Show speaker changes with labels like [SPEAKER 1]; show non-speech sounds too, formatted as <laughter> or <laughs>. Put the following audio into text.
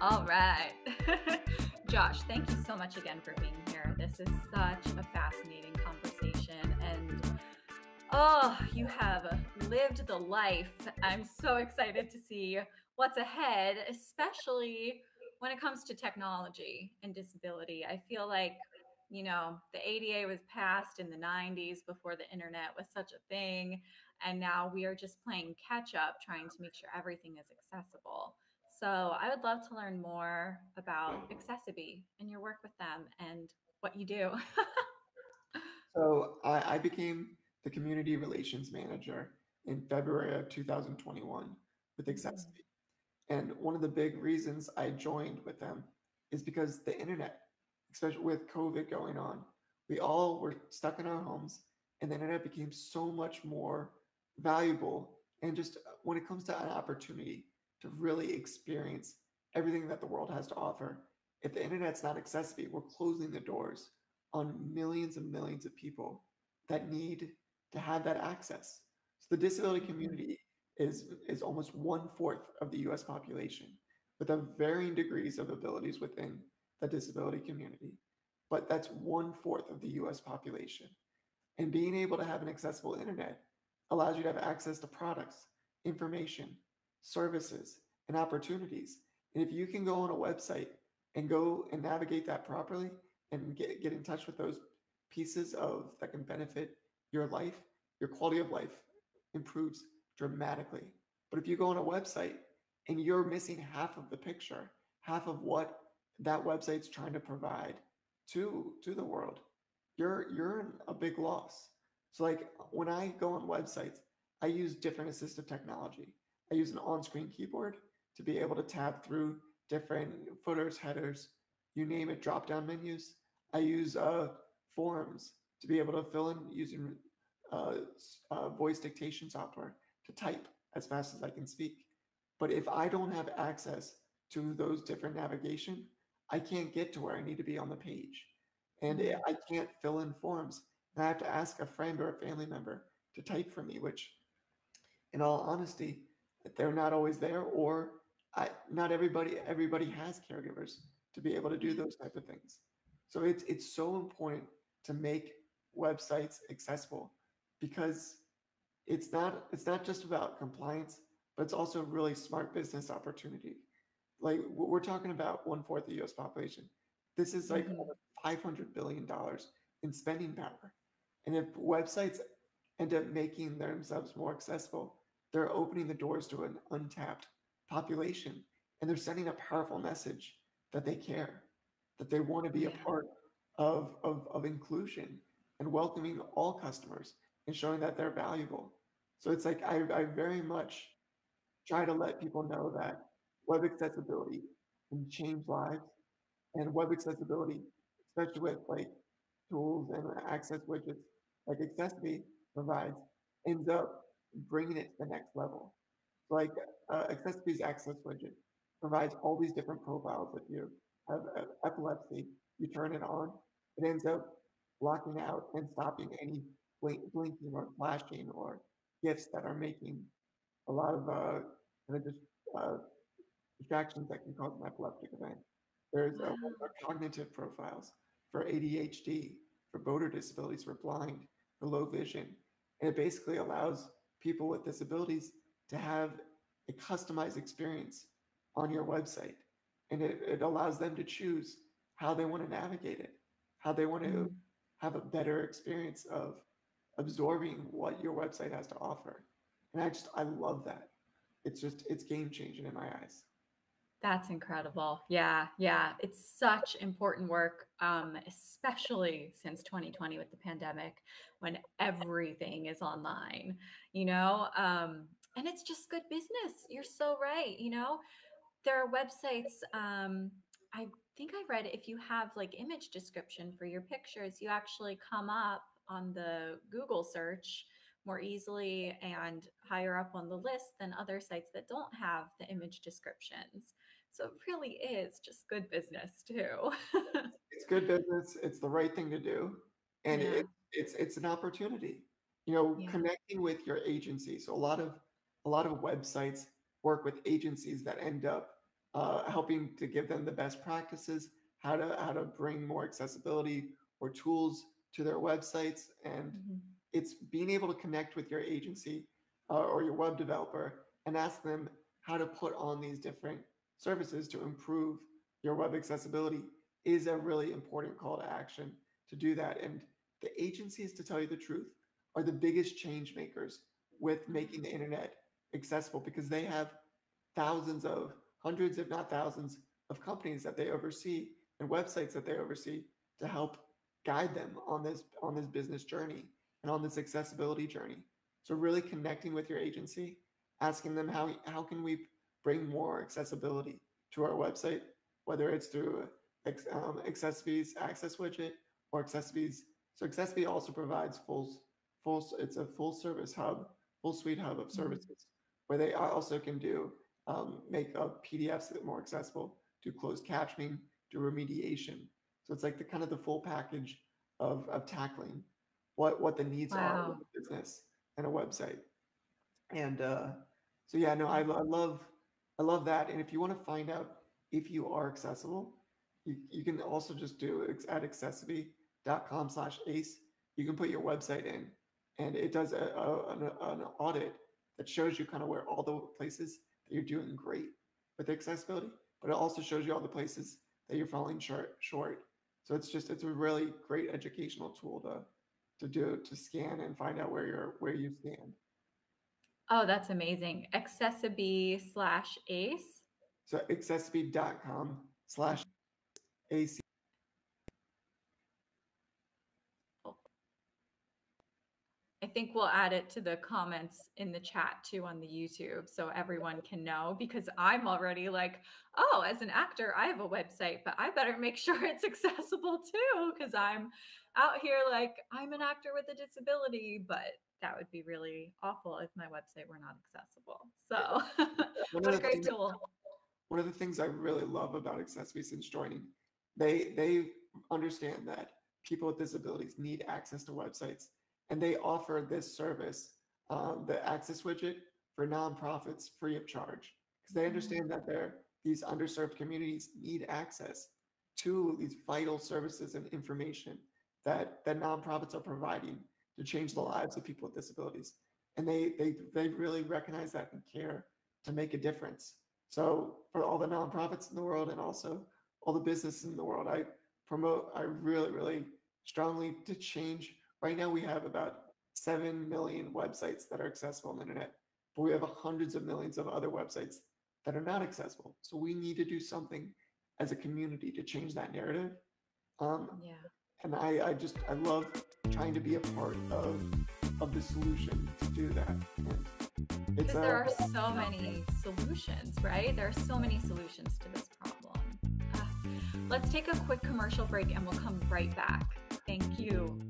[SPEAKER 1] All right. <laughs> Josh, thank you so much again for being here. This is such a fascinating conversation. And oh, you have lived the life. I'm so excited to see what's ahead, especially when it comes to technology and disability. I feel like, you know, the ADA was passed in the 90s before the internet was such a thing. And now we are just playing catch up, trying to make sure everything is accessible. So I would love to learn more about AccessiBe and your work with them and what you do. <laughs>
[SPEAKER 2] so I, I, became the community relations manager in February of 2021 with mm-hmm. And one of the big reasons I joined with them is because the internet, especially with COVID going on, we all were stuck in our homes and the internet became so much more valuable. And just uh, when it comes to an opportunity to really experience everything that the world has to offer, if the internet's not accessible, we're closing the doors on millions and millions of people that need to have that access. So the disability mm-hmm. community is, is almost one fourth of the US population with varying degrees of abilities within the disability community. But that's one fourth of the US population. And being able to have an accessible internet allows you to have access to products, information, services, and opportunities. And if you can go on a website and go and navigate that properly and get, get in touch with those pieces of that can benefit your life, your quality of life improves dramatically. But if you go on a website and you're missing half of the picture, half of what that website's trying to provide to to the world, you're you're in a big loss. So like when I go on websites, I use different assistive technology. I use an on-screen keyboard to be able to tab through different footers, headers, you name it, drop-down menus. I use uh, forms to be able to fill in using uh, uh, voice dictation software to type as fast as I can speak. But if I don't have access to those different navigation, I can't get to where I need to be on the page. And mm-hmm. I can't fill in forms. And I have to ask a friend or a family member to type for me, which, in all honesty, they're not always there, or I, not everybody everybody has caregivers to be able to do those type of things. So it's it's so important to make websites accessible because it's not it's not just about compliance, but it's also a really smart business opportunity. Like we're talking about one fourth of the U.S. population. This is like mm-hmm. 500 billion dollars in spending power, and if websites end up making themselves more accessible, they're opening the doors to an untapped population, and they're sending a powerful message that they care, that they want to be a part of, of, of inclusion and welcoming all customers and showing that they're valuable. So it's like I, I very much try to let people know that web accessibility can change lives and web accessibility, especially with like tools and access widgets like Accessibility provides, ends up bringing it to the next level. So like uh, AccessiBe's access widget provides all these different profiles. If you have uh, epilepsy, you turn it on, it ends up blocking out and stopping any blink, blinking or flashing or GIFs that are making a lot of uh, kind of just, uh, distractions that can cause an epileptic event. There's uh, cognitive profiles for ADHD, for motor disabilities, for blind, for low vision. And it basically allows people with disabilities to have a customized experience on your website. And it, it allows them to choose how they want to navigate it, how they want to mm-hmm. have a better experience of absorbing what your website has to offer. And I just, I love that. It's just, it's game changing in my eyes.
[SPEAKER 1] That's incredible. Yeah, yeah. It's such important work, um, especially since 2020 with the pandemic when everything is online, you know? Um, and it's just good business. You're so right. You know, there are websites. Um, I think I read if you have like image description for your pictures, you actually come up on the Google search more easily and higher up on the list than other sites that don't have the image descriptions. So it really is just good business too. <laughs>
[SPEAKER 2] it's good business. It's the right thing to do. And yeah. it, it's it's an opportunity. You know, yeah. connecting with your agency. So a lot of a lot of websites work with agencies that end up uh, helping to give them the best practices, how to how to bring more accessibility or tools to their websites, and mm-hmm. it's being able to connect with your agency uh, or your web developer and ask them how to put on these different services to improve your web accessibility is a really important call to action to do that. And the agencies, to tell you the truth, are the biggest change makers with making the internet accessible because they have thousands of hundreds, if not thousands, of companies that they oversee and websites that they oversee to help guide them on this on this business journey and on this accessibility journey. So really connecting with your agency, asking them how how can we bring more accessibility to our website, whether it's through um, AccessiBe's access widget or AccessiBe's. So AccessiBe also provides full full. It's a full service hub, full suite hub of mm-hmm. services where they also can do um, make uh, PDFs more accessible, do closed captioning, do remediation. So it's like the kind of the full package of, of tackling what what the needs wow. are of a business and a website. And uh, so yeah, no, I, I love I love that. And if you want to find out if you are accessible, you, you can also just do it at accessibe.com slash ace. You can put your website in and it does a, a, an, an audit that shows you kind of where all the places that you're doing great with accessibility, but it also shows you all the places that you're falling short. short. So it's just it's a really great educational tool to to do to scan and find out where you're where you stand.
[SPEAKER 1] Oh, that's amazing. AccessiBe slash ace.
[SPEAKER 2] So accessibe.com slash AC.
[SPEAKER 1] I think we'll add it to the comments in the chat too on the YouTube so everyone can know because I'm already like, oh, as an actor, I have a website, but I better make <laughs> sure it's accessible too because I'm out here like I'm an actor with a disability, but that would be really awful if my website were not accessible. So, <laughs> what a great tool. <laughs>
[SPEAKER 2] One of the things I really love about AccessiBe since joining, they they understand that people with disabilities need access to websites, and they offer this service, um, the Access widget, for nonprofits free of charge because they mm-hmm. understand that they're these underserved communities need access to these vital services and information that that nonprofits are providing to change the lives of people with disabilities. And they they they really recognize that and care to make a difference. So for all the nonprofits in the world and also all the businesses in the world, I promote I really, really strongly to change. Right now we have about seven million websites that are accessible on the internet, but we have hundreds of millions of other websites that are not accessible. So we need to do something as a community to change that narrative. Um, yeah and I, I just I love trying to be a part of of the solution to do that.
[SPEAKER 1] because there are so many solutions, right? There are so many solutions to this problem. Uh, <sighs> let's take a quick commercial break and we'll come right back. Thank you.